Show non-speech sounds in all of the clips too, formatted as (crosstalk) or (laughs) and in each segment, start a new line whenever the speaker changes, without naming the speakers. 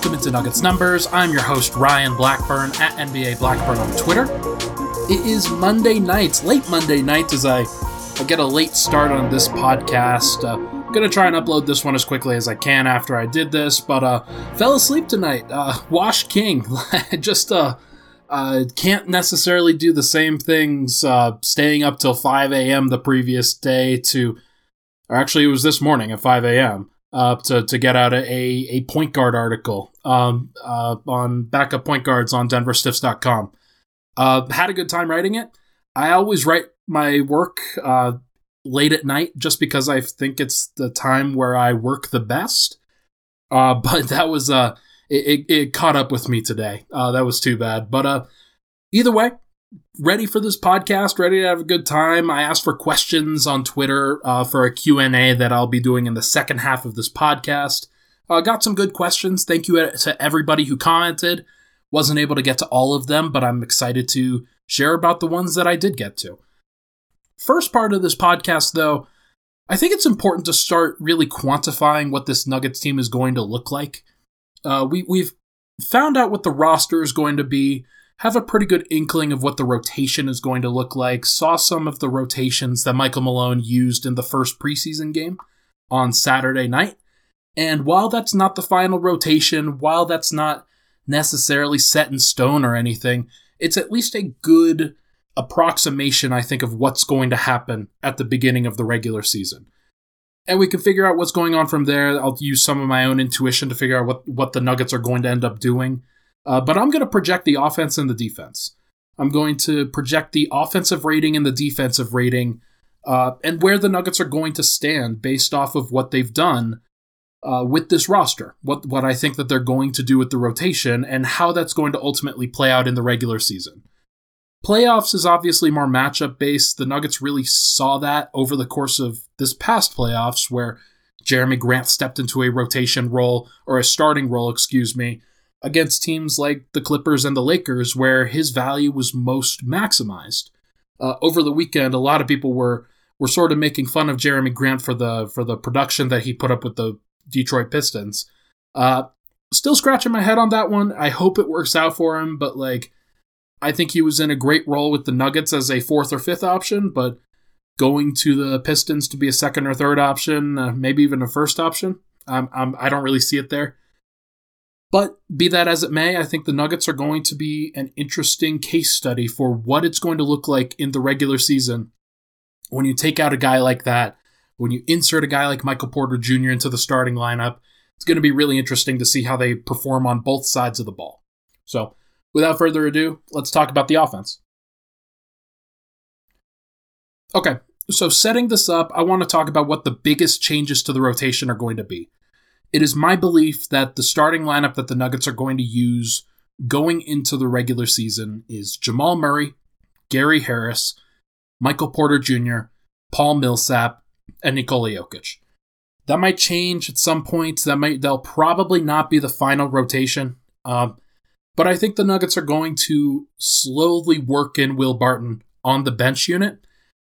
Welcome into Nuggets Numbers. I'm your host, Ryan Blackburn, at NBA Blackburn on Twitter. It is Monday night, late Monday night, as I, I get a late start on this podcast. Uh, gonna try and upload this one as quickly as I can after I did this, but uh, fell asleep tonight. Uh, Wash King. (laughs) Just uh, uh, can't necessarily do the same things uh, staying up till 5 a.m. the previous day to, or actually, it was this morning at 5 a.m uh, to, to get out a, a point guard article um, uh, on backup point guards on denverstiffs.com. Uh, had a good time writing it. I always write my work uh, late at night just because I think it's the time where I work the best. Uh, (laughs) but that was uh, it, it, it, caught up with me today. Uh, that was too bad. But uh, either way, ready for this podcast, ready to have a good time. I asked for questions on Twitter uh, for a Q&A that I'll be doing in the second half of this podcast. Uh, got some good questions. Thank you to everybody who commented. Wasn't able to get to all of them, but I'm excited to share about the ones that I did get to. First part of this podcast, though, I think it's important to start really quantifying what this Nuggets team is going to look like. Uh, we, we've found out what the roster is going to be have a pretty good inkling of what the rotation is going to look like. Saw some of the rotations that Michael Malone used in the first preseason game on Saturday night. And while that's not the final rotation, while that's not necessarily set in stone or anything, it's at least a good approximation, I think, of what's going to happen at the beginning of the regular season. And we can figure out what's going on from there. I'll use some of my own intuition to figure out what, what the Nuggets are going to end up doing. Uh, but I'm going to project the offense and the defense. I'm going to project the offensive rating and the defensive rating, uh, and where the Nuggets are going to stand based off of what they've done uh, with this roster. What what I think that they're going to do with the rotation, and how that's going to ultimately play out in the regular season. Playoffs is obviously more matchup based. The Nuggets really saw that over the course of this past playoffs, where Jerami Grant stepped into a rotation role or a starting role, excuse me, against teams like the Clippers and the Lakers, where his value was most maximized. Uh, over the weekend, a lot of people were were sort of making fun of Jerami Grant for the for the production that he put up with the Detroit Pistons. Uh, still scratching my head on that one. I hope it works out for him, but like, I think he was in a great role with the Nuggets as a fourth or fifth option, but going to the Pistons to be a second or third option, uh, maybe even a first option, um, I'm, I don't really see it there. But be that as it may, I think the Nuggets are going to be an interesting case study for what it's going to look like in the regular season when you take out a guy like that, when you insert a guy like Michael Porter Jr. into the starting lineup. It's going to be really interesting to see how they perform on both sides of the ball. So, without further ado, let's talk about the offense. Okay, so setting this up, I want to talk about what the biggest changes to the rotation are going to be it is my belief that the starting lineup that the Nuggets are going to use going into the regular season is Jamal Murray, Gary Harris, Michael Porter Jr., Paul Millsap, and Nikola Jokic. That might change at some point. That might they'll probably not be the final rotation. Um, but I think the Nuggets are going to slowly work in Will Barton on the bench unit,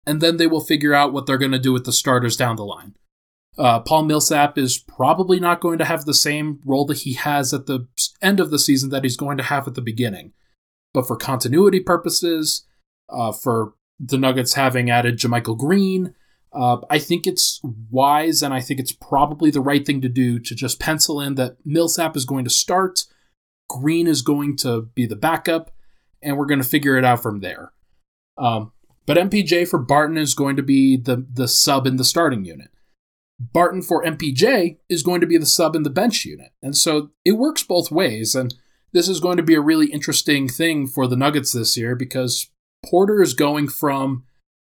and then they will figure out what they're going to do with the starters down the line. Uh, Paul Millsap is probably not going to have the same role that he has at the end of the season that he's going to have at the beginning. But for continuity purposes, uh, for the Nuggets having added JaMychal Green, uh, I think it's wise and I think it's probably the right thing to do to just pencil in that Millsap is going to start, Green is going to be the backup, and we're going to figure it out from there. Um, But MPJ for Barton is going to be the, the sub in the starting unit. Barton for MPJ is going to be the sub in the bench unit. And so it works both ways. And this is going to be a really interesting thing for the Nuggets this year because Porter is going from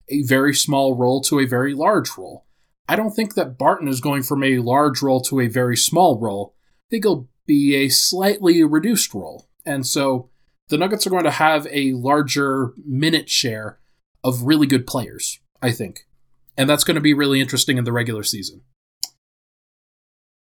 a very small role to a very large role. I don't think that Barton is going from a large role to a very small role. I think he'll be a slightly reduced role. And so the Nuggets are going to have a larger minute share of really good players, I think. And that's going to be really interesting in the regular season.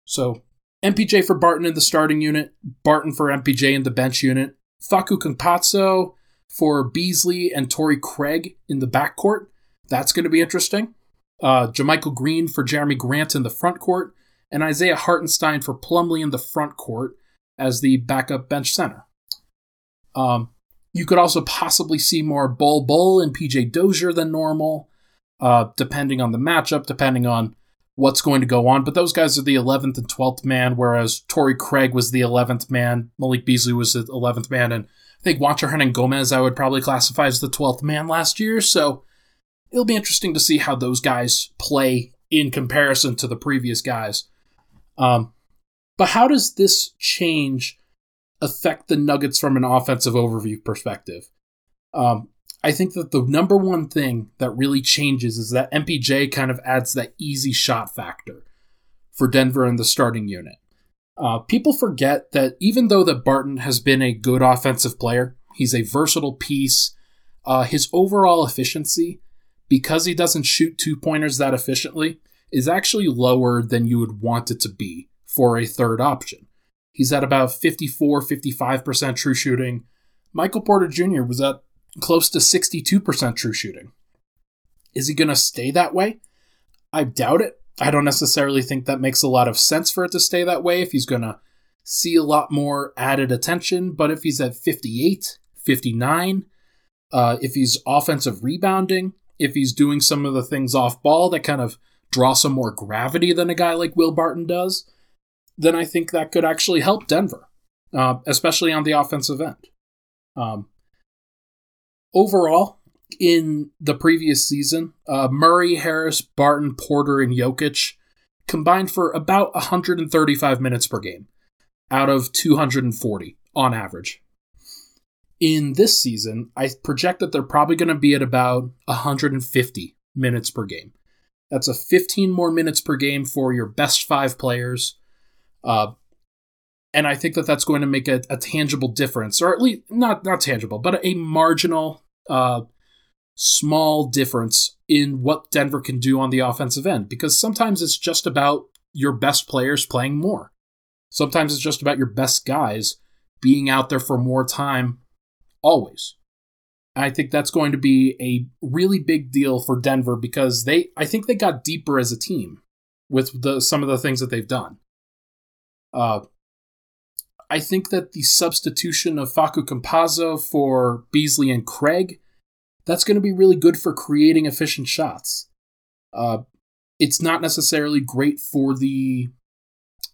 So, MPJ for Barton in the starting unit, Barton for MPJ in the bench unit, Facu Campazzo for Beasley and Torrey Craig in the backcourt. That's going to be interesting. Uh, JaMychal Green for Jerami Grant in the front court, and Isaiah Hartenstein for Plumlee in the front court as the backup bench center. Um, you could also possibly see more Bol Bol and PJ Dozier than normal, uh, depending on the matchup, depending on what's going to go on. But those guys are the 11th and 12th man, whereas Torrey Craig was the 11th man, Malik Beasley was the 11th man, and I think Juancho Hernangomez I would probably classify as the 12th man last year. So it'll be interesting to see how those guys play in comparison to the previous guys. Um, but how does this change affect the Nuggets from an offensive overview perspective? Um, I think that the number one thing that really changes is that MPJ kind of adds that easy shot factor for Denver in the starting unit. Uh, people forget that even though that Barton has been a good offensive player, he's a versatile piece. Uh, his overall efficiency, because he doesn't shoot two pointers that efficiently, is actually lower than you would want it to be for a third option. He's at about 54, 55% true shooting. Michael Porter Jr. was at close to 62% true shooting. Is he going to stay that way? I doubt it. I don't necessarily think that makes a lot of sense for it to stay that way if he's going to see a lot more added attention. But if he's at 58, 59, uh, if he's offensive rebounding, if he's doing some of the things off ball that kind of draw some more gravity than a guy like Will Barton does, then I think that could actually help Denver, uh, especially on the offensive end. Um, overall, in the previous season, uh, Murray, Harris, Barton, Porter, and Jokic combined for about 135 minutes per game out of 240 on average. In this season, I project that they're probably going to be at about 150 minutes per game. That's a 15 more minutes per game for your best five players. Uh, and I think that that's going to make a, a, tangible difference, or at least not not tangible, but a marginal, uh, small difference in what Denver can do on the offensive end. Because sometimes it's just about your best players playing more. Sometimes it's just about your best guys being out there for more time, always. I think that's going to be a really big deal for Denver because they, I think they got deeper as a team with the some of the things that they've done. Uh, I think that the substitution of Facu Campazzo for Beasley and Craig, that's going to be really good for creating efficient shots. Uh, it's not necessarily great for the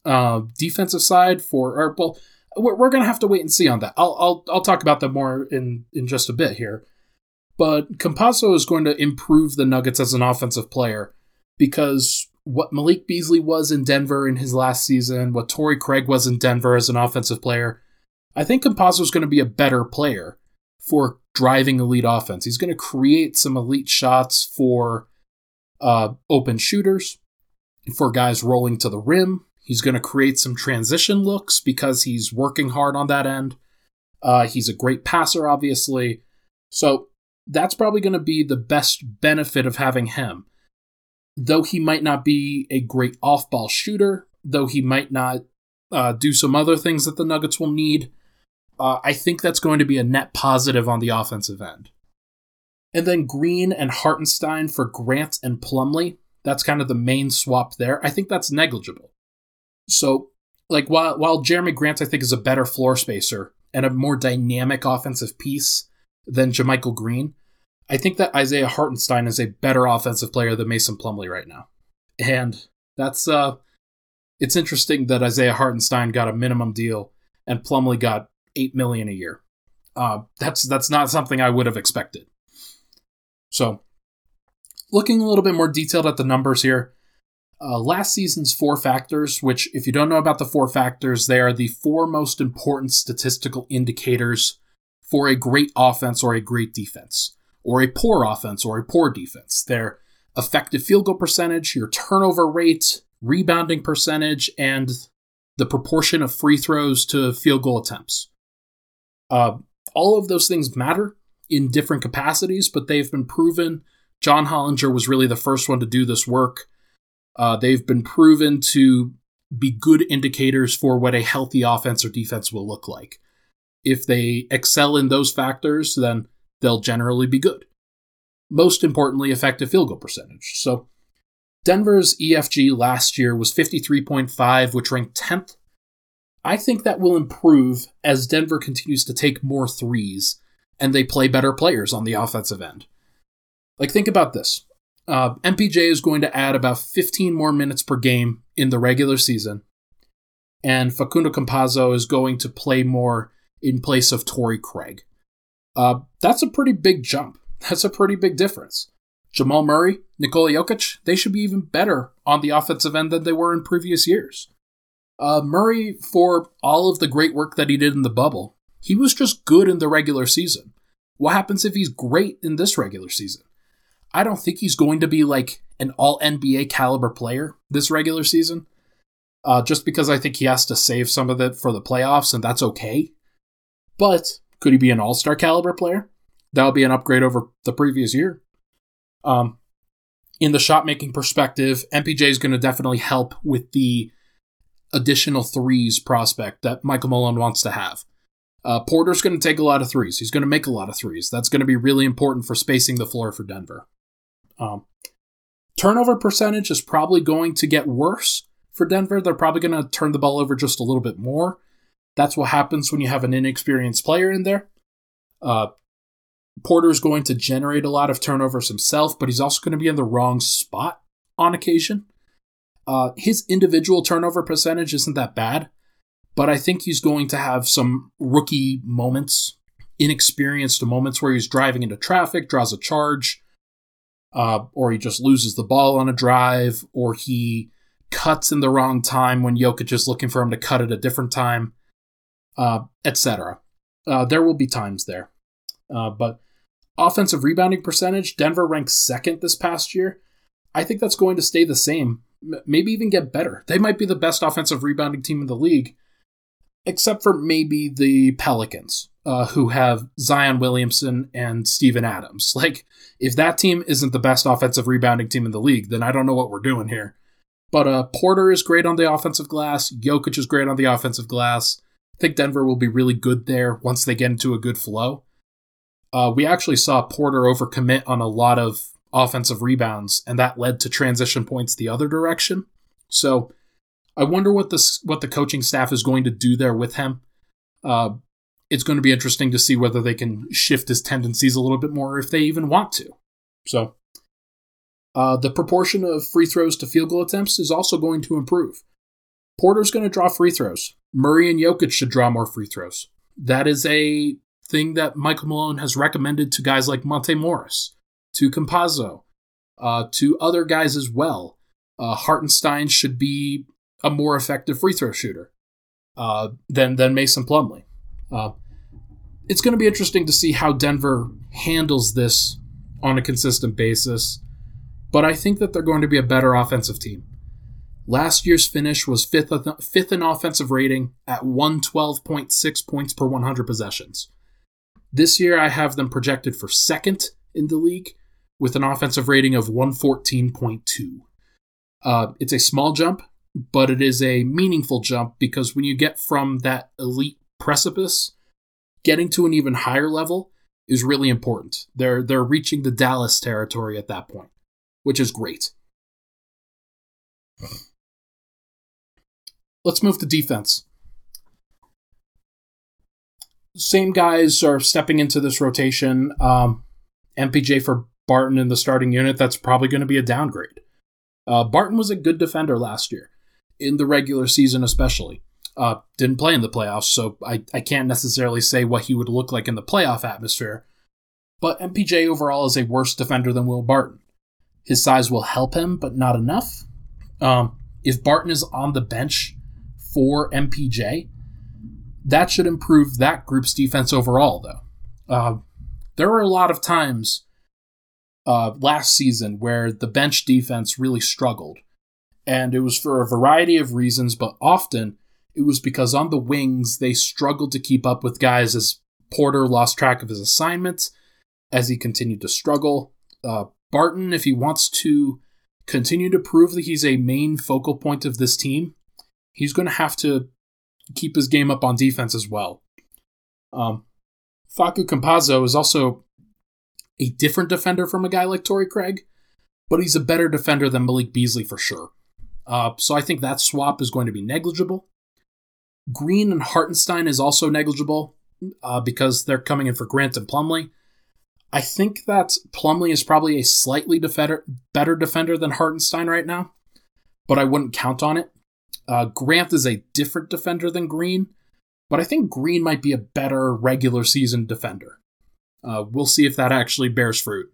uh, defensive side for, or well, we're, we're going to have to wait and see on that. I'll, I'll, I'll talk about that more in, in just a bit here. But Campazzo is going to improve the Nuggets as an offensive player because what Malik Beasley was in Denver in his last season, what Torrey Craig was in Denver as an offensive player, I think Campazzo is going to be a better player for driving elite offense. He's going to create some elite shots for uh, open shooters, for guys rolling to the rim. He's going to create some transition looks because he's working hard on that end. Uh, he's a great passer, obviously. So that's probably going to be the best benefit of having him though he might not be a great off ball shooter, though he might not uh, do some other things that the Nuggets will need, uh, I think that's going to be a net positive on the offensive end. And then Green and Hartenstein for Grant and Plumlee. That's kind of the main swap there. I think that's negligible. So, like while while Jerami Grant I think is a better floor spacer and a more dynamic offensive piece than JaMychal Green, I think that Isaiah Hartenstein is a better offensive player than Mason Plumlee right now. And that's uh it's interesting that Isaiah Hartenstein got a minimum deal and Plumlee got eight million a year. Uh, that's that's not something I would have expected. So, looking a little bit more detailed at the numbers here, uh, last season's four factors, which, if you don't know about the four factors, they are the four most important statistical indicators for a great offense or a great defense, or a poor offense or a poor defense. They're effective field goal percentage, your turnover rate, rebounding percentage, and the proportion of free throws to field goal attempts. Uh, all of those things matter in different capacities, but they've been proven. John Hollinger was really the first one to do this work. Uh, they've been proven to be good indicators for what a healthy offense or defense will look like. If they excel in those factors, then they'll generally be good. Most importantly, effective field goal percentage. So Denver's EFG last year was 53.5, which ranked 10th. I think that will improve as Denver continues to take more threes and they play better players on the offensive end. Like, think about this uh, MPJ is going to add about 15 more minutes per game in the regular season, and Facundo Campazzo is going to play more in place of Torrey Craig. Uh, that's a pretty big jump. (laughs) That's a pretty big difference. Jamal Murray, Nikola Jokic, they should be even better on the offensive end than they were in previous years. Uh, Murray, for all of the great work that he did in the bubble, he was just good in the regular season. What happens if he's great in this regular season? I don't think he's going to be like an all NBA caliber player this regular season, uh, just because I think he has to save some of it for the playoffs, and that's okay. But could he be an all star caliber player? That would be an upgrade over the previous year. Um, in the shot making perspective, MPJ is going to definitely help with the additional threes prospect that Michael Malone wants to have. Uh, Porter's going to take a lot of threes. He's going to make a lot of threes. That's going to be really important for spacing the floor for Denver. Um, turnover percentage is probably going to get worse for Denver. They're probably going to turn the ball over just a little bit more. That's what happens when you have an inexperienced player in there. Uh, Porter is going to generate a lot of turnovers himself, but he's also going to be in the wrong spot on occasion. Uh, his individual turnover percentage isn't that bad, but I think he's going to have some rookie moments, inexperienced moments where he's driving into traffic, draws a charge, uh, or he just loses the ball on a drive, or he cuts in the wrong time when Jokic is looking for him to cut at a different time, uh, etc. Uh, there will be times there. Uh, but offensive rebounding percentage, Denver ranks second this past year. I think that's going to stay the same, maybe even get better. They might be the best offensive rebounding team in the league, except for maybe the Pelicans, uh, who have Zion Williamson and Steven Adams. (laughs) Like, if that team isn't the best offensive rebounding team in the league, then I don't know what we're doing here. But uh, Porter is great on the offensive glass. Jokic is great on the offensive glass. I think Denver will be really good there once they get into a good flow. Uh, we actually saw Porter overcommit on a lot of offensive rebounds, and that led to transition points the other direction. So I wonder what this what the coaching staff is going to do there with him. Uh, it's going to be interesting to see whether they can shift his tendencies a little bit more, if they even want to. So uh, the proportion of free throws to field goal attempts is also going to improve. Porter's going to draw free throws. Murray and Jokic should draw more free throws. That is a thing that Michael Malone has recommended to guys like Monte Morris, to Campazzo, uh, to other guys as well. Uh, Hartenstein should be a more effective free throw shooter uh, than than Mason Plumlee. Uh, it's going to be interesting to see how Denver handles this on a consistent basis, but I think that they're going to be a better offensive team. Last year's finish was fifth, fifth in offensive rating at 112.6 points per 100 possessions. This year, I have them projected for second in the league with an offensive rating of 114.2. Uh, it's a small jump, but it is a meaningful jump because when you get from that elite precipice, getting to an even higher level is really important. They're they're reaching the Dallas territory at that point, which is great. Let's move to defense same guys are stepping into this rotation. Um, MPJ for Barton in the starting unit, that's probably going to be a downgrade. Uh, Barton was a good defender last year, in the regular season especially. Uh, didn't play in the playoffs, so I, I can't necessarily say what he would look like in the playoff atmosphere. but MPJ overall is a worse defender than Will Barton. His size will help him, but not enough. Um, if Barton is on the bench for MPJ, that should improve that group's defense overall, though. Uh, there were a lot of times uh, last season where the bench defense really struggled. And it was for a variety of reasons, but often it was because on the wings they struggled to keep up with guys as Porter lost track of his assignments as he continued to struggle. Uh, Barton, if he wants to continue to prove that he's a main focal point of this team, he's going to have to keep his game up on defense as well. Um, Facu Campazzo is also a different defender from a guy like Torrey Craig, but he's a better defender than Malik Beasley for sure. Uh, so I think that swap is going to be negligible. Green and Hartenstein is also negligible uh, because they're coming in for Grant and Plumlee. I think that Plumlee is probably a slightly defender, better defender than Hartenstein right now, but I wouldn't count on it. Uh, Grant is a different defender than Green, but I think Green might be a better regular season defender. Uh, we'll see if that actually bears fruit.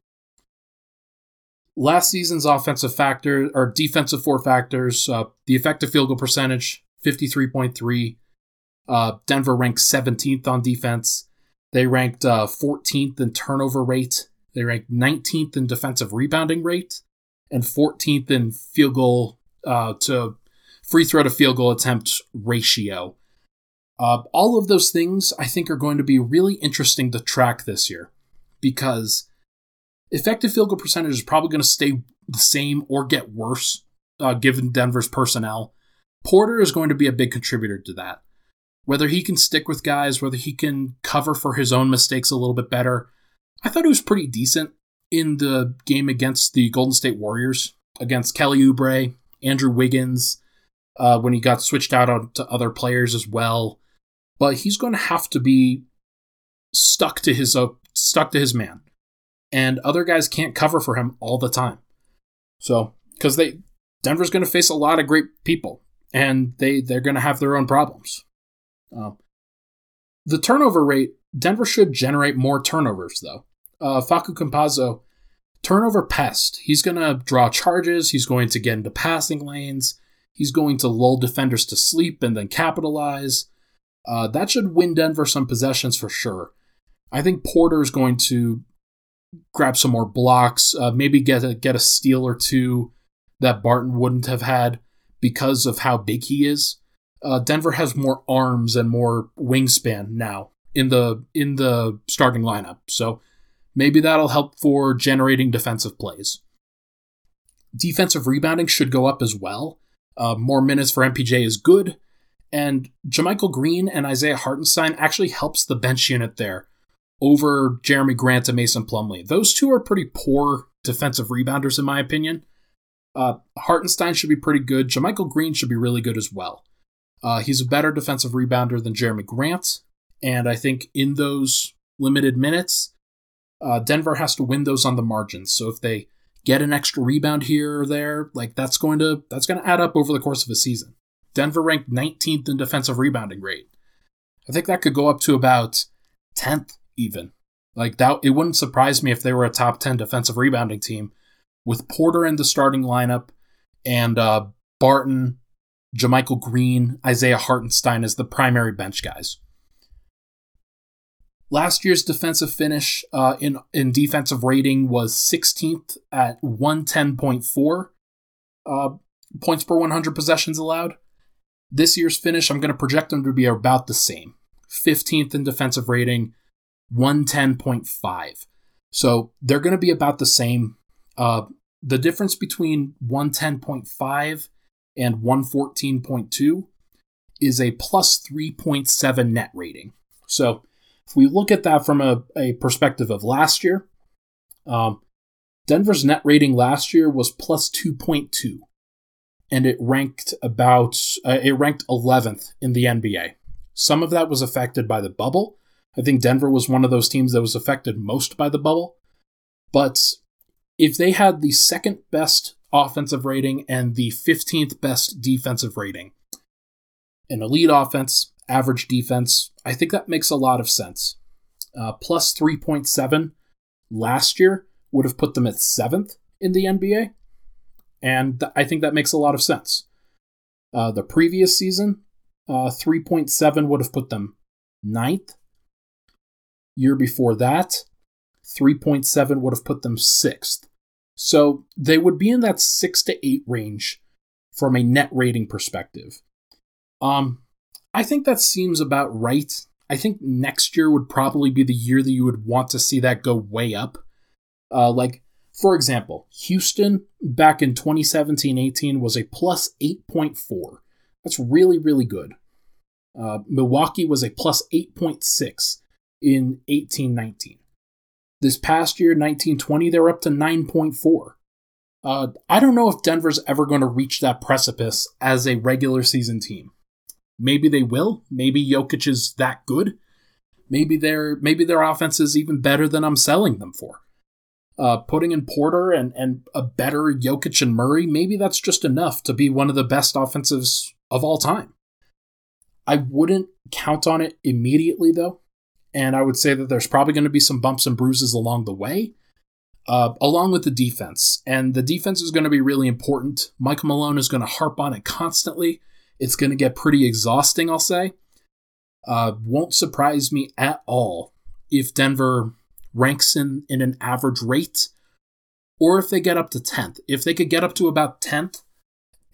Last season's offensive factor or defensive four factors: uh, the effective field goal percentage, fifty-three point three. Uh, Denver ranked 17th on defense. They ranked uh, 14th in turnover rate. They ranked 19th in defensive rebounding rate, and 14th in field goal uh, to free throw to field goal attempt ratio. Uh, all of those things I think are going to be really interesting to track this year because effective field goal percentage is probably going to stay the same or get worse uh, given Denver's personnel. Porter is going to be a big contributor to that. Whether he can stick with guys, whether he can cover for his own mistakes a little bit better. I thought he was pretty decent in the game against the Golden State Warriors, against Kelly Oubre, Andrew Wiggins, uh, when he got switched out to other players as well. But he's going to have to be stuck to his uh, stuck to his man, and other guys can't cover for him all the time. So because they Denver's going to face a lot of great people, and they they're going to have their own problems. Um, the turnover rate, Denver should generate more turnovers though. Uh, Facu Campazzo, turnover pest. He's going to draw charges. He's going to get into passing lanes. He's going to lull defenders to sleep and then capitalize. Uh, that should win Denver some possessions for sure. I think Porter is going to grab some more blocks, uh, maybe get a, get a steal or two that Barton wouldn't have had because of how big he is. Uh, Denver has more arms and more wingspan now in the in the starting lineup, so maybe that'll help for generating defensive plays. Defensive rebounding should go up as well. Uh, more minutes for MPJ is good, and JaMychal Green and Isaiah Hartenstein actually helps the bench unit there over Jerami Grant and Mason Plumlee. Those two are pretty poor defensive rebounders, in my opinion. Uh, Hartenstein should be pretty good. JaMychal Green should be really good as well. Uh, he's a better defensive rebounder than Jerami Grant, and I think in those limited minutes, uh, Denver has to win those on the margins. So if they get an extra rebound here or there, like that's going to that's going to add up over the course of a season. Denver ranked 19th in defensive rebounding rate. I think that could go up to about 10th even. Like that it wouldn't surprise me if they were a top 10 defensive rebounding team with Porter in the starting lineup and uh, Barton, JaMychal Green, Isaiah Hartenstein as the primary bench guys. Last year's defensive finish uh, in in defensive rating was 16th at 110.4 uh, points per 100 possessions allowed. This year's finish, I'm going to project them to be about the same. 15th in defensive rating, 110.5. So they're going to be about the same. Uh, the difference between 110.5 and 114.2 is a plus 3.7 net rating. So if we look at that from a, a perspective of last year, um, Denver's net rating last year was plus 2.2, and it ranked about uh, it ranked 11th in the NBA. Some of that was affected by the bubble. I think Denver was one of those teams that was affected most by the bubble. But if they had the second best offensive rating and the 15th best defensive rating, an elite offense, average defense. I think that makes a lot of sense. Uh, plus 3.7 last year would have put them at seventh in the NBA. And th- I think that makes a lot of sense. Uh, the previous season, uh, 3.7 would have put them ninth. Year before that, 3.7 would have put them sixth. So they would be in that six to eight range from a net rating perspective. Um, I think that seems about right. I think next year would probably be the year that you would want to see that go way up. Uh, like, for example, Houston back in 2017 18 was a plus 8.4. That's really, really good. Uh, Milwaukee was a plus 8.6 in 18 19. This past year, 1920, they're up to 9.4. Uh, I don't know if Denver's ever going to reach that precipice as a regular season team. Maybe they will. Maybe Jokic is that good. Maybe their maybe their offense is even better than I'm selling them for. Uh, putting in Porter and, and a better Jokic and Murray, maybe that's just enough to be one of the best offensives of all time. I wouldn't count on it immediately, though. And I would say that there's probably going to be some bumps and bruises along the way, uh, along with the defense. And the defense is going to be really important. Michael Malone is going to harp on it constantly. It's going to get pretty exhausting, I'll say. Uh, won't surprise me at all if Denver ranks in, in an average rate or if they get up to 10th. If they could get up to about 10th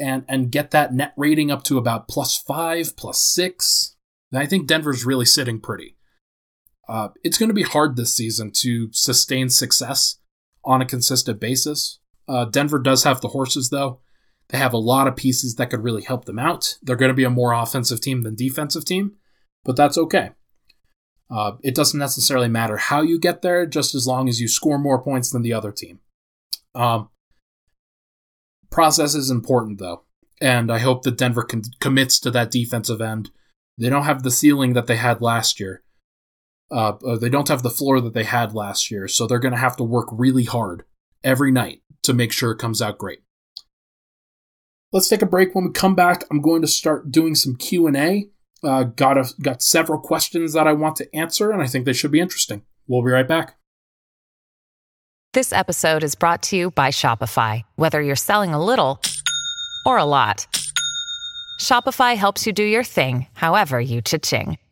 and, and get that net rating up to about plus five, plus six, then I think Denver's really sitting pretty. Uh, it's going to be hard this season to sustain success on a consistent basis. Uh, Denver does have the horses, though. They have a lot of pieces that could really help them out. They're going to be a more offensive team than defensive team, but that's okay. Uh, it doesn't necessarily matter how you get there, just as long as you score more points than the other team. Um, process is important, though, and I hope that Denver con- commits to that defensive end. They don't have the ceiling that they had last year, uh, uh, they don't have the floor that they had last year, so they're going to have to work really hard every night to make sure it comes out great. Let's take a break. When we come back, I'm going to start doing some Q and A. Uh, got a, got several questions that I want to answer, and I think they should be interesting. We'll be right back.
This episode is brought to you by Shopify. Whether you're selling a little or a lot, Shopify helps you do your thing, however you cha-ching.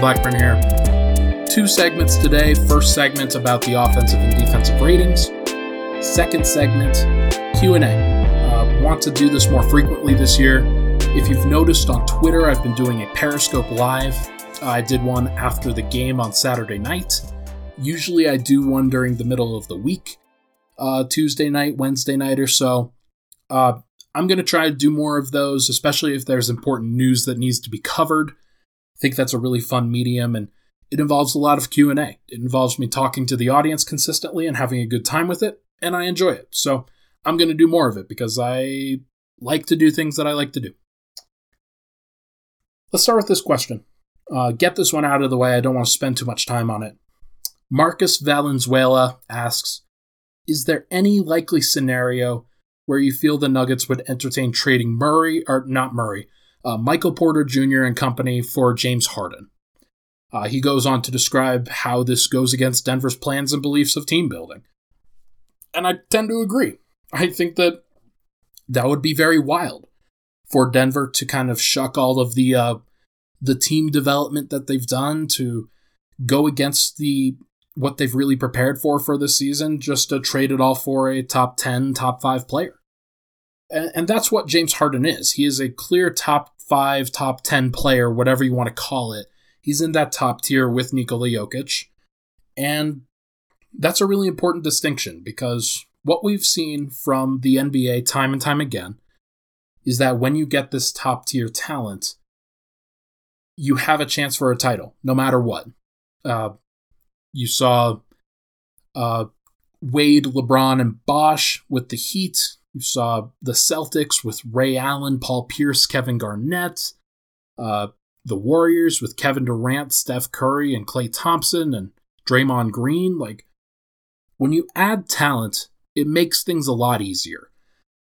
Blackburn here. Two segments today. First segment about the offensive and defensive ratings. Second segment, Q&A. Uh, want to do this more frequently this year. If you've noticed on Twitter, I've been doing a Periscope Live. I did one after the game on Saturday night. Usually I do one during the middle of the week, uh, Tuesday night, Wednesday night or so. Uh, I'm going to try to do more of those, especially if there's important news that needs to be covered. I think that's a really fun medium and it involves a lot of Q&A. It involves me talking to the audience consistently and having a good time with it, and I enjoy it. So, I'm going to do more of it because I like to do things that I like to do. Let's start with this question. Uh, get this one out of the way. I don't want to spend too much time on it. Marcus Valenzuela asks Is there any likely scenario where you feel the Nuggets would entertain trading Murray, or not Murray, uh, Michael Porter Jr. and company for James Harden. Uh, he goes on to describe how this goes against Denver's plans and beliefs of team building. And I tend to agree. I think that that would be very wild. for Denver to kind of shuck all of the uh, the team development that they've done to go against the what they've really prepared for for the season just to trade it all for a top 10 top 5 player and, and that's what james harden is he is a clear top 5 top 10 player whatever you want to call it. He's in that top tier with nikola jokic. And that's a really important distinction because what we've seen from the nba time and time again is that when you get this top tier talent you have a chance for a title no matter what. Uh, you saw uh, Wade, LeBron, and Bosh with the Heat. You saw the Celtics with Ray Allen, Paul Pierce, Kevin Garnett. Uh, the Warriors with Kevin Durant, Steph Curry, and Klay Thompson, and Draymond Green. Like, when you add talent, it makes things a lot easier.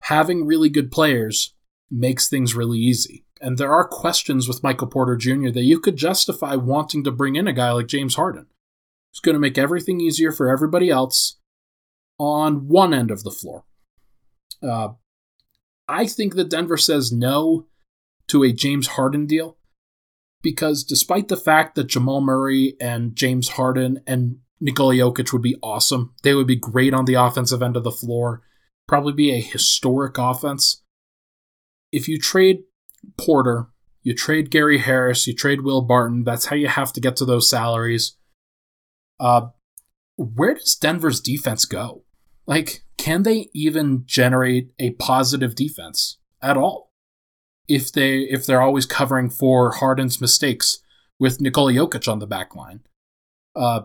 Having really good players makes things really easy. And there are questions with Michael Porter Jr. that you could justify wanting to bring in a guy like James Harden. It's going to make everything easier for everybody else on one end of the floor. Uh, I think that Denver says no to a James Harden deal because despite the fact that Jamal Murray and James Harden and Nikola Jokic would be awesome, they would be great on the offensive end of the floor, probably be a historic offense. If you trade Porter, you trade Gary Harris, you trade Will Barton, that's how you have to get to those salaries. Uh, where does Denver's defense go? Like, can they even generate a positive defense at all? If they if they're always covering for Harden's mistakes with Nikola Jokic on the back line. Uh,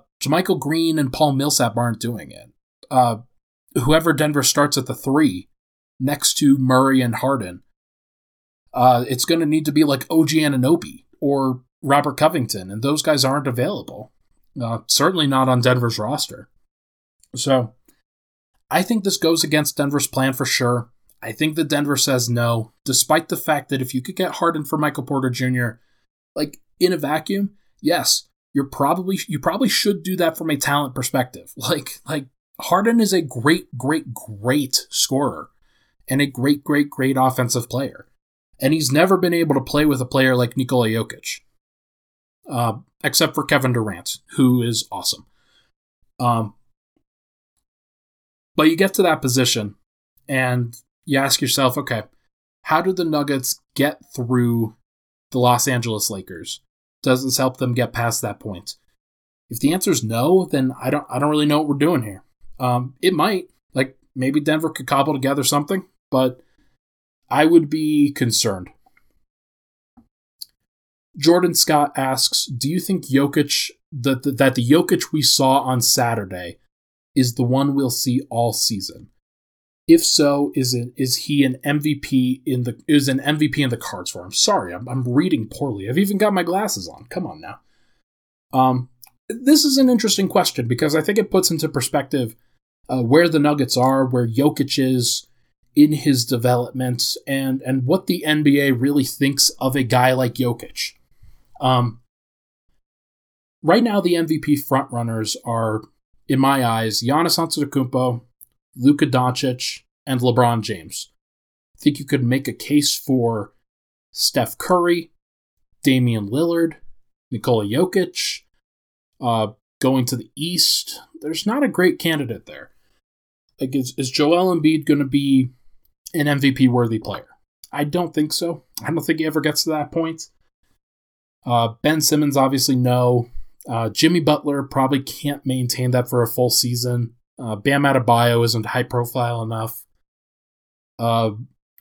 Green and Paul Millsap aren't doing it. Uh, whoever Denver starts at the three next to Murray and Harden, uh, it's going to need to be like OG Anunoby or Robert Covington, and those guys aren't available. Uh, certainly not on Denver's roster. So I think this goes against Denver's plan for sure. I think that Denver says no, despite the fact that if you could get Harden for Michael Porter Jr., like in a vacuum, yes, you're probably you probably should do that from a talent perspective. (laughs) Like like Harden is a great, great, great scorer and a great, great, great offensive player. And he's never been able to play with a player like Nikola Jokic uh, except for Kevin Durant, who is awesome. Um, but you get to that position and you ask yourself, okay, how do the Nuggets get through the Los Angeles Lakers? Does this help them get past that point? If the answer is no, then I don't I don't really know what we're doing here. Um, it might like maybe Denver could cobble together something, but I would be concerned. Jordan Scott asks, "Do you think Jokic that the, that the Jokic we saw on Saturday is the one we'll see all season? If so, is it is he an MVP in the is an MVP in the cards for him? Sorry, I'm I'm reading poorly. I've even got my glasses on. Come on now. Um, this is an interesting question because I think it puts into perspective uh, where the Nuggets are, where Jokic is in his development, and and what the NBA really thinks of a guy like Jokic. Um, right now, the MVP frontrunners are, in my eyes, Giannis Antetokounmpo, Luka Doncic, and LeBron James. I think you could make a case for Steph Curry, Damian Lillard, Nikola Jokic. Uh, going to the East, there's not a great candidate there. Like, is, is Joel Embiid going to be an MVP worthy player? I don't think so. I don't think he ever gets to that point. Uh, ben Simmons, obviously, no. Uh, Jimmy Butler probably can't maintain that for a full season. Uh, Bam Adebayo isn't high profile enough. Uh,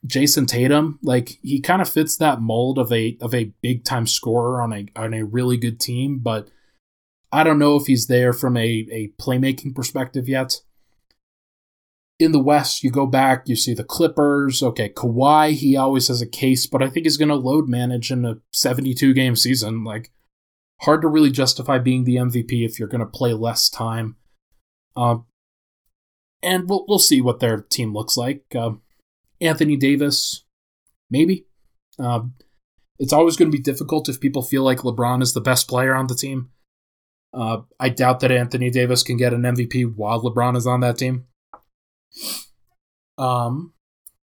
Jayson Tatum, like he kind of fits that mold of a of a big time scorer on a on a really good team, but I don't know if he's there from a, a playmaking perspective yet in the West, you go back, you see the Clippers. Okay, Kawhi, he always has a case, but I think he's going to load manage in a 72 game season. Like, hard to really justify being the MVP if you're going to play less time. Uh, and we'll, we'll see what their team looks like. Uh, Anthony Davis, maybe. Uh, it's always going to be difficult if people feel like LeBron is the best player on the team. Uh, I doubt that Anthony Davis can get an MVP while LeBron is on that team. Um,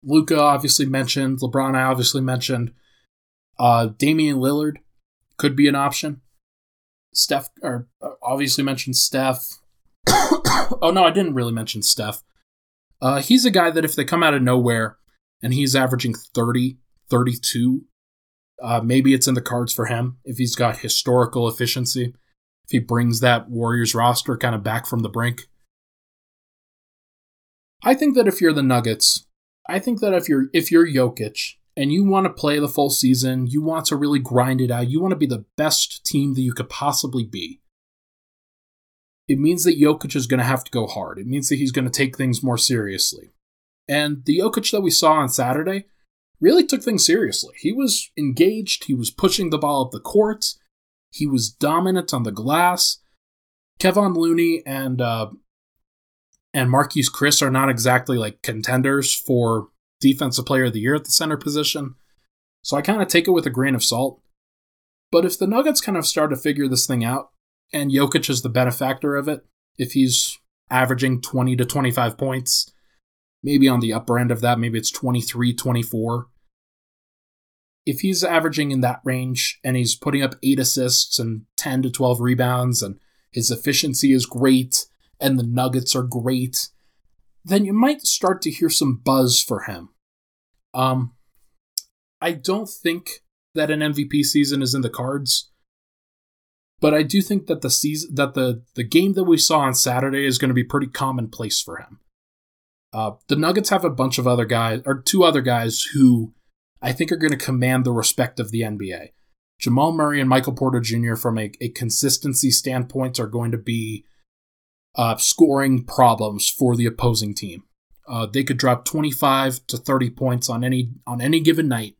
Luka obviously mentioned, LeBron I obviously mentioned. Uh, Damian Lillard could be an option. Steph, or uh, obviously mentioned Steph. (coughs) oh no, I didn't really mention Steph. Uh, he's a guy that if they come out of nowhere and he's averaging 30, 32, uh, maybe it's in the cards for him if he's got historical efficiency. If he brings that Warriors roster kind of back from the brink. I think that if you're the Nuggets, I think that if you're if you're Jokic and you want to play the full season, you want to really grind it out, you want to be the best team that you could possibly be. It means that Jokic is going to have to go hard. It means that he's going to take things more seriously. And the Jokic that we saw on Saturday really took things seriously. He was engaged, he was pushing the ball up the court, he was dominant on the glass. Kevon Looney and uh, and Marquese Chriss are not exactly like contenders for defensive player of the year at the center position. So I kind of take it with a grain of salt. But if the Nuggets kind of start to figure this thing out, and Jokic is the benefactor of it, if he's averaging 20 to 25 points, maybe on the upper end of that, maybe it's 23, 24. If he's averaging in that range and he's putting up eight assists and 10 to 12 rebounds, and his efficiency is great, and the Nuggets are great, then you might start to hear some buzz for him. Um, I don't think that an MVP season is in the cards, but I do think that the season that the the game that we saw on Saturday is going to be pretty commonplace for him. Uh, the Nuggets have a bunch of other guys, or two other guys who I think are going to command the respect of the NBA. Jamal Murray and Michael Porter Jr. from a, a consistency standpoint are going to be uh, scoring problems for the opposing team. Uh, they could drop 25 to 30 points on any on any given night,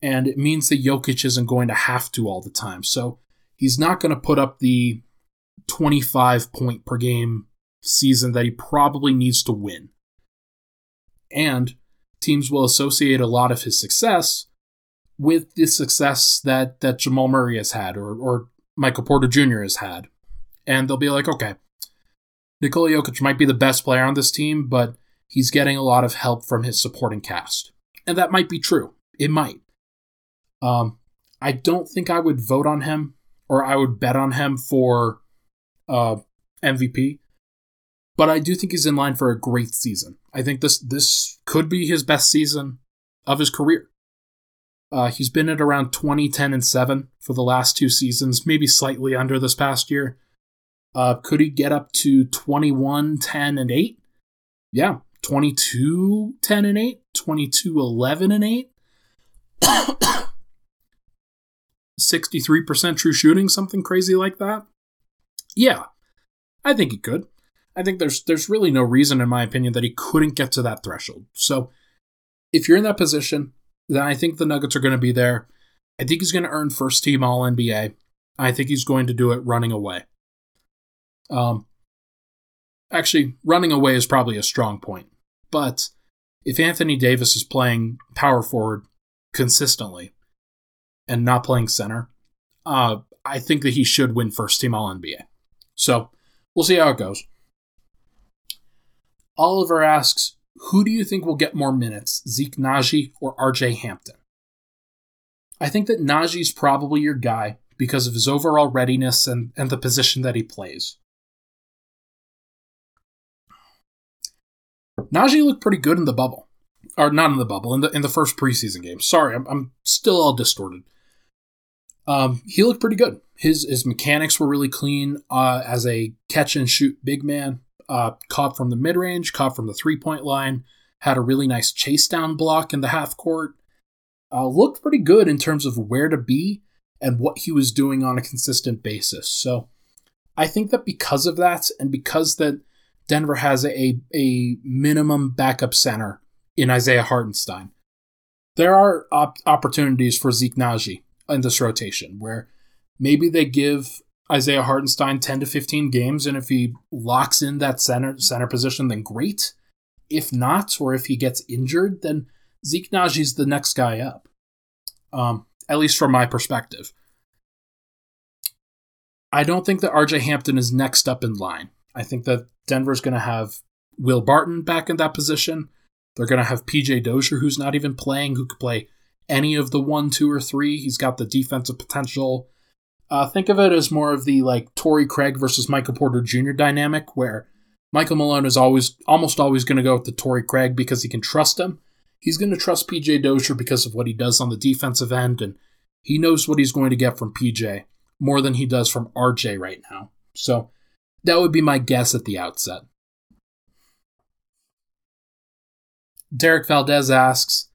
and it means that Jokic isn't going to have to all the time. So he's not going to put up the 25 point per game season that he probably needs to win. And teams will associate a lot of his success with the success that that Jamal Murray has had or or Michael Porter Jr. has had. And they'll be like, okay, Nikola Jokic might be the best player on this team, but he's getting a lot of help from his supporting cast. And that might be true. It might. Um, I don't think I would vote on him or I would bet on him for uh, MVP, but I do think he's in line for a great season. I think this this could be his best season of his career. Uh, he's been at around 20, 10, and 7 for the last two seasons, maybe slightly under this past year. Uh, could he get up to 21, 10, and 8? Yeah, 22, 10, and 8, 22, 11, and 8. (coughs) 63% true shooting, something crazy like that. Yeah, I think he could. I think there's there's really no reason, in my opinion, that he couldn't get to that threshold. So, if you're in that position, then I think the Nuggets are going to be there. I think he's going to earn first team All NBA. I think he's going to do it running away. Um, actually, running away is probably a strong point. But if Anthony Davis is playing power forward consistently and not playing center, uh, I think that he should win first team All NBA. So we'll see how it goes. Oliver asks, who do you think will get more minutes, Zeke Nnaji or RJ Hampton? I think that Nnaji's probably your guy because of his overall readiness and, and the position that he plays. Nnaji looked pretty good in the bubble, or not in the bubble in the in the first preseason game. Sorry, I'm, I'm still all distorted. Um, he looked pretty good. His his mechanics were really clean uh, as a catch and shoot big man. Uh, caught from the mid range, caught from the three point line. Had a really nice chase down block in the half court. Uh, looked pretty good in terms of where to be and what he was doing on a consistent basis. So I think that because of that, and because that Denver has a, a minimum backup center in Isaiah Hartenstein. There are op- opportunities for Zeke Nnaji in this rotation where maybe they give Isaiah Hartenstein 10 to 15 games, and if he locks in that center center position, then great. If not, or if he gets injured, then Zeke Nnaji's the next guy up. Um, at least from my perspective. I don't think that RJ Hampton is next up in line. I think that Denver's going to have Will Barton back in that position. They're going to have PJ Dozier, who's not even playing, who could play any of the one, two, or three. He's got the defensive potential. Uh, think of it as more of the like Torrey Craig versus Michael Porter Jr. dynamic, where Michael Malone is always almost always going to go with the Torrey Craig because he can trust him. He's going to trust PJ Dozier because of what he does on the defensive end, and he knows what he's going to get from PJ more than he does from RJ right now. So that would be my guess at the outset. Derek Valdez asks,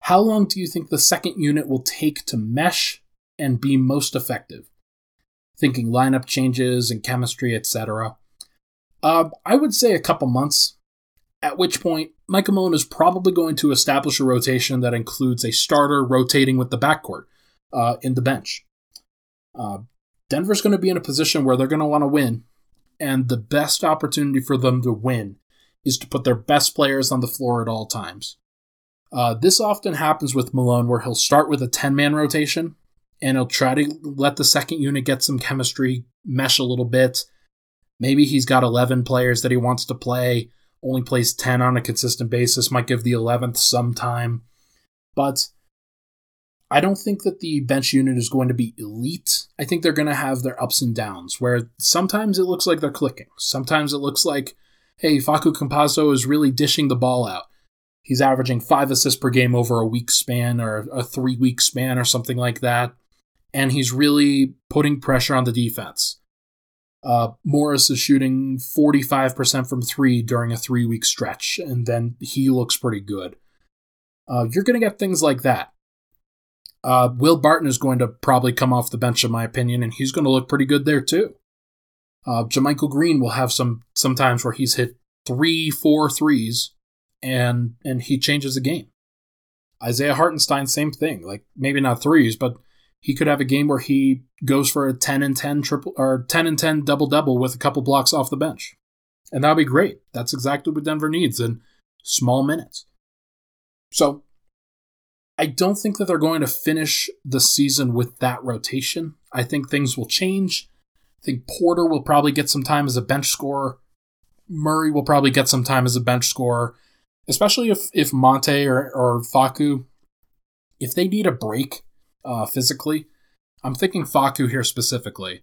How long do you think the second unit will take to mesh and be most effective? Thinking lineup changes and chemistry, etc. Uh, I would say a couple months, at which point Michael Malone is probably going to establish a rotation that includes a starter rotating with the backcourt uh, in the bench. Uh, Denver's going to be in a position where they're going to want to win, and the best opportunity for them to win is to put their best players on the floor at all times. Uh, this often happens with Malone, where he'll start with a 10 man rotation and he'll try to let the second unit get some chemistry, mesh a little bit. Maybe he's got 11 players that he wants to play, only plays 10 on a consistent basis, might give the 11th some time. But I don't think that the bench unit is going to be elite. I think they're going to have their ups and downs, where sometimes it looks like they're clicking. Sometimes it looks like hey, Facu Campazzo is really dishing the ball out. He's averaging five assists per game over a week span or a three week span or something like that. And he's really putting pressure on the defense. Uh, Morris is shooting 45% from three during a three week stretch, and then he looks pretty good. Uh, you're going to get things like that. Uh, Will Barton is going to probably come off the bench, in my opinion, and he's going to look pretty good there too. Uh, JaMychal Green will have some sometimes where he's hit three, four threes, and and he changes the game. Isaiah Hartenstein, same thing. Like maybe not threes, but he could have a game where he goes for a ten and ten triple or ten and ten double double with a couple blocks off the bench, and that'll be great. That's exactly what Denver needs in small minutes. So I don't think that they're going to finish the season with that rotation. I think things will change. I think Porter will probably get some time as a bench scorer. Murray will probably get some time as a bench scorer, especially if if Monte or, or Facu, if they need a break uh, physically. I'm thinking Facu here specifically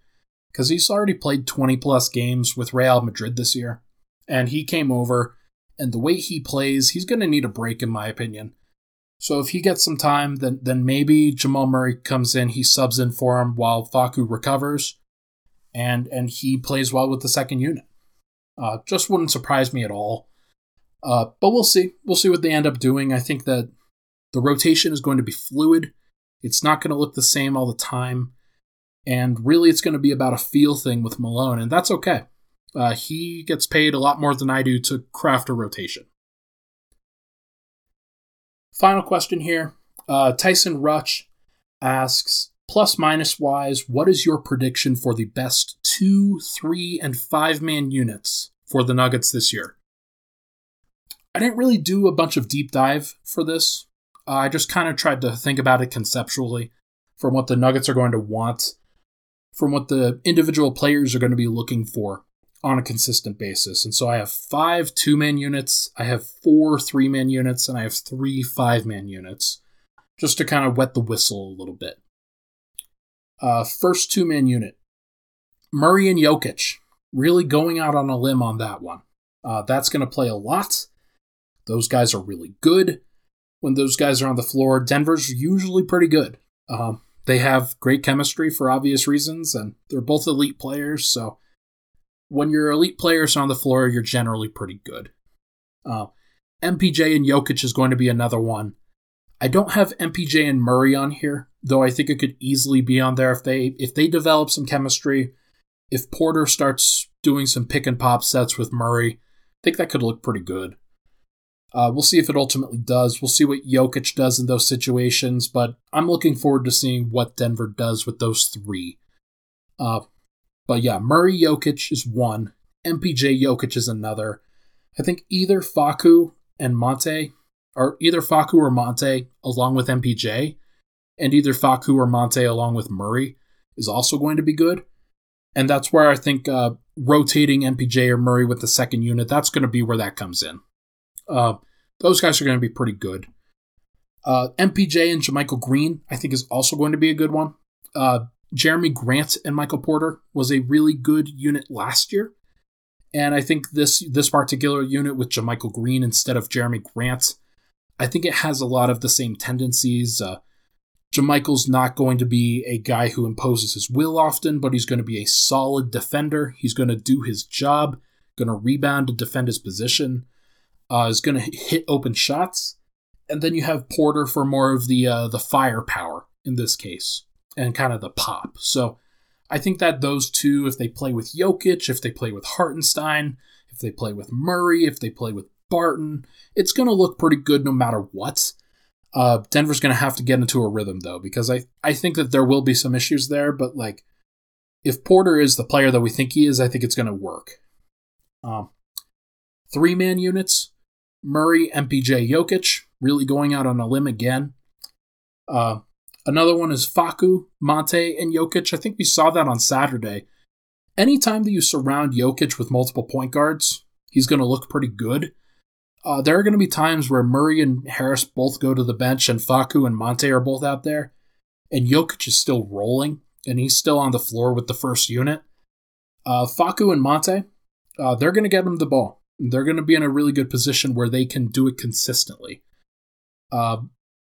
because he's already played 20 plus games with Real Madrid this year, and he came over, and the way he plays, he's going to need a break in my opinion. So if he gets some time, then then maybe Jamal Murray comes in, he subs in for him while Facu recovers, and and he plays well with the second unit. Uh, just wouldn't surprise me at all. Uh, but we'll see. We'll see what they end up doing. I think that the rotation is going to be fluid. It's not going to look the same all the time. And really, it's going to be about a feel thing with Malone, and that's okay. Uh, he gets paid a lot more than I do to craft a rotation. Final question here. Uh, Tyson Rutch asks plus minus wise, what is your prediction for the best two, three, and five man units for the Nuggets this year? I didn't really do a bunch of deep dive for this. Uh, I just kind of tried to think about it conceptually from what the Nuggets are going to want, from what the individual players are going to be looking for on a consistent basis. And so I have five two man units, I have four three man units, and I have three five man units, just to kind of wet the whistle a little bit. Uh, first two man unit. Murray and Jokic. Really going out on a limb on that one. Uh, that's going to play a lot. Those guys are really good. When those guys are on the floor, Denver's usually pretty good. Um, they have great chemistry for obvious reasons, and they're both elite players. So when your elite players are on the floor, you're generally pretty good. Uh, MPJ and Jokic is going to be another one. I don't have MPJ and Murray on here, though I think it could easily be on there if they if they develop some chemistry. If Porter starts doing some pick and pop sets with Murray, I think that could look pretty good. Uh, we'll see if it ultimately does. We'll see what Jokic does in those situations, but I'm looking forward to seeing what Denver does with those three. Uh, but yeah, Murray Jokic is one, MPJ Jokic is another. I think either Facu and Monte or either Facu or Monte along with MPJ, and either Facu or Monte along with Murray is also going to be good. And that's where I think uh, rotating MPJ or Murray with the second unit, that's going to be where that comes in. Uh, those guys are going to be pretty good. Uh, MPJ and JaMychal Green, I think, is also going to be a good one. Jerami Grant and Michael Porter was a really good unit last year. And I think this this particular unit with JaMychal Green instead of Jerami Grant, I think it has a lot of the same tendencies. Uh, JaMychal's not going to be a guy who imposes his will often, but he's going to be a solid defender. He's going to do his job, going to rebound and defend his position. Uh, is going to hit open shots, and then you have Porter for more of the uh, the firepower in this case and kind of the pop. So I think that those two, if they play with Jokic, if they play with Hartenstein, if they play with Murray, if they play with Barton, it's going to look pretty good no matter what. Uh, Denver's going to have to get into a rhythm though, because I I think that there will be some issues there. But like, if Porter is the player that we think he is, I think it's going to work. Um, three man units: Murray, MPJ, Jokic, really going out on a limb again. Uh, another one is Facu, Monte, and Jokic. I think we saw that on Saturday. Anytime that you surround Jokic with multiple point guards, he's going to look pretty good. Uh, there are going to be times where Murray and Harris both go to the bench, and Facu and Monte are both out there, and Jokic is still rolling, and he's still on the floor with the first unit. Uh, Facu and Monte, uh, they're going to get him the ball. They're going to be in a really good position where they can do it consistently. Uh,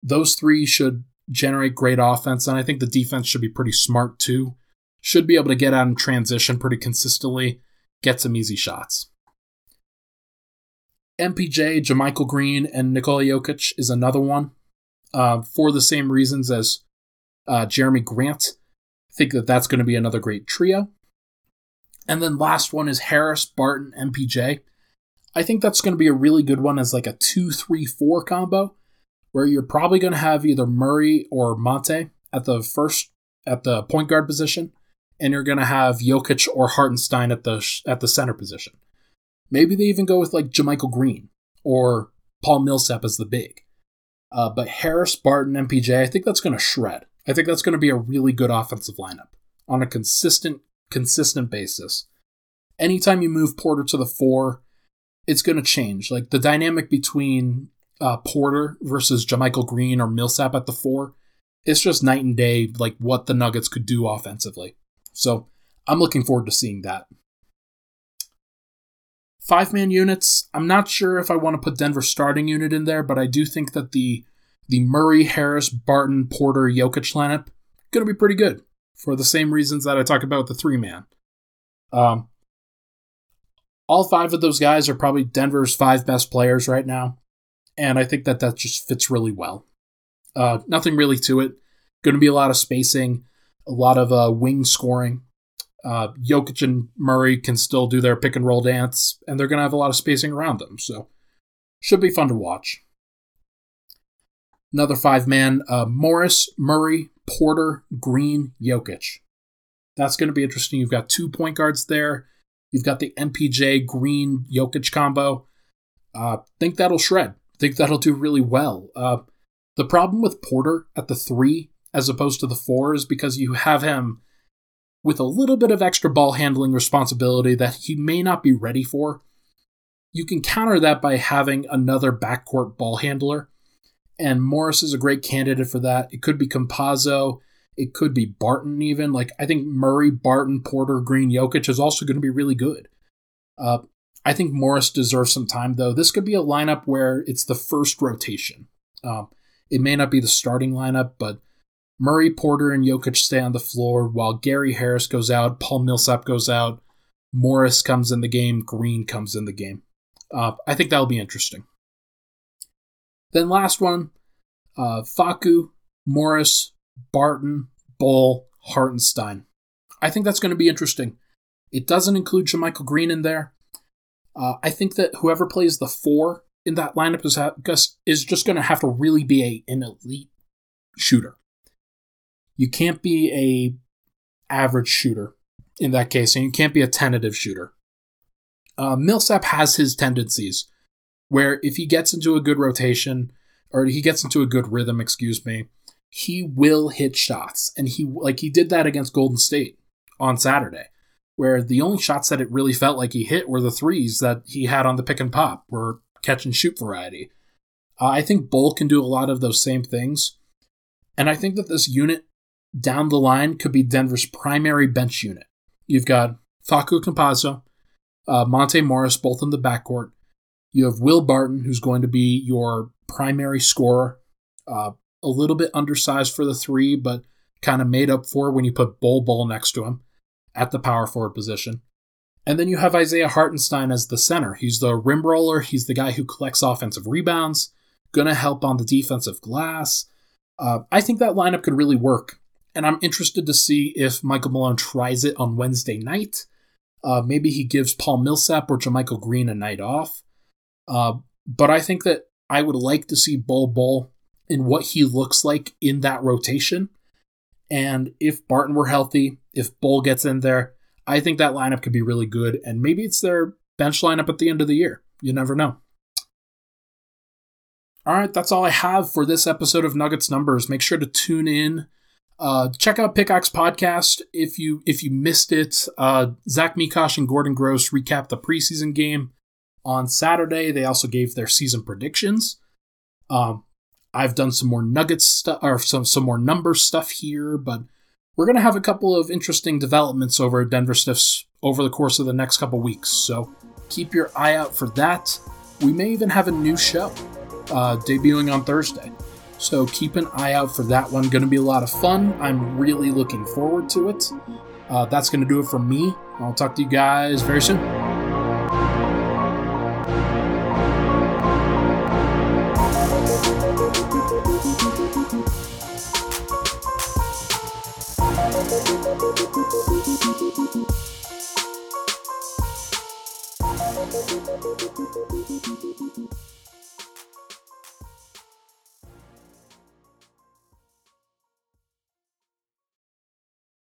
those three should generate great offense, and I think the defense should be pretty smart too. Should be able to get out and transition pretty consistently, get some easy shots. MPJ, JaMychal Green, and Nikola Jokic is another one uh, for the same reasons as uh, Jerami Grant. I think that that's going to be another great trio. And then last one is Harris, Barton, MPJ. I think that's going to be a really good one as like a 2 3 4 combo where you're probably going to have either Murray or Monte at the first at the point guard position and you're going to have Jokic or Hartenstein at the at the center position. Maybe they even go with like JaMychal Green or Paul Millsap as the big. Uh, but Harris, Barton, MPJ, I think that's going to shred. I think that's going to be a really good offensive lineup on a consistent, consistent basis. Anytime you move Porter to the four, it's going to change. Like the dynamic between uh, Porter versus JaMychal Green or Millsap at the four, it's just night and day. Like what the Nuggets could do offensively. So I'm looking forward to seeing that. Five man units, I'm not sure if I want to put Denver starting unit in there, but I do think that the the Murray, Harris, Barton, Porter, Jokic lineup going to be pretty good for the same reasons that I talked about the three man. Um, all five of those guys are probably Denver's five best players right now, and I think that that just fits really well. Uh, nothing really to it. Going to be a lot of spacing, a lot of uh, wing scoring. Uh, Jokic and Murray can still do their pick and roll dance, and they're going to have a lot of spacing around them. So, should be fun to watch. Another five man uh, Morris, Murray, Porter, Green, Jokic. That's going to be interesting. You've got two point guards there. You've got the MPJ Green Jokic combo. Uh, think that'll shred. Think that'll do really well. Uh, the problem with Porter at the three as opposed to the four is because you have him with a little bit of extra ball handling responsibility that he may not be ready for. You can counter that by having another backcourt ball handler, and Morris is a great candidate for that. It could be Campazzo, it could be Barton, even. Like, I think Murray, Barton, Porter, Green, Jokic is also going to be really good. Uh, I think Morris deserves some time, though. This could be a lineup where it's the first rotation. Uh, it may not be the starting lineup, but Murray, Porter, and Jokic stay on the floor while Gary Harris goes out, Paul Millsap goes out, Morris comes in the game, Green comes in the game. Uh, I think that'll be interesting. Then last one, uh, Facu, Morris, Barton, Bol, Hartenstein. I think that's going to be interesting. It doesn't include JaMychal Green in there. Uh, I think that whoever plays the four in that lineup is, is just going to have to really be a, an elite shooter. You can't be a average shooter in that case, and you can't be a tentative shooter. Uh, Millsap has his tendencies where if he gets into a good rotation or he gets into a good rhythm, excuse me, he will hit shots, and he like he did that against Golden State on Saturday, where the only shots that it really felt like he hit were the threes that he had on the pick and pop, were catch and shoot variety. Uh, I think Bol can do a lot of those same things. And I think that this unit down the line could be Denver's primary bench unit. You've got Facu Campazzo, uh, Monte Morris, both in the backcourt. You have Will Barton, who's going to be your primary scorer. Uh, a little bit undersized for the three, but kind of made up for when you put Bol Bol next to him at the power forward position. And then you have Isaiah Hartenstein as the center. He's the rim roller, he's the guy who collects offensive rebounds, going to help on the defensive glass. Uh, I think that lineup could really work. And I'm interested to see if Michael Malone tries it on Wednesday night. Uh, maybe he gives Paul Millsap or JaMychal Green a night off. Uh, but I think that I would like to see Bol Bol in what he looks like in that rotation. And if Barton were healthy, if Bol gets in there, I think that lineup could be really good. And maybe it's their bench lineup at the end of the year. You never know. All right, that's all I have for this episode of Nuggets Numbers. Make sure to tune in. Uh, check out Pickaxe Podcast if you if you missed it. Uh, Zach Mikosh and Gordon Gross recap the preseason game on Saturday. They also gave their season predictions. Um, I've done some more Nuggets stuff or some some more number stuff here, but we're gonna have a couple of interesting developments over at Denver Stiffs over the course of the next couple weeks. So keep your eye out for that. We may even have a new show uh, debuting on Thursday. So keep an eye out for that one. Going to be a lot of fun. I'm really looking forward to it. Uh, that's going to do it for me. I'll talk to you guys very soon.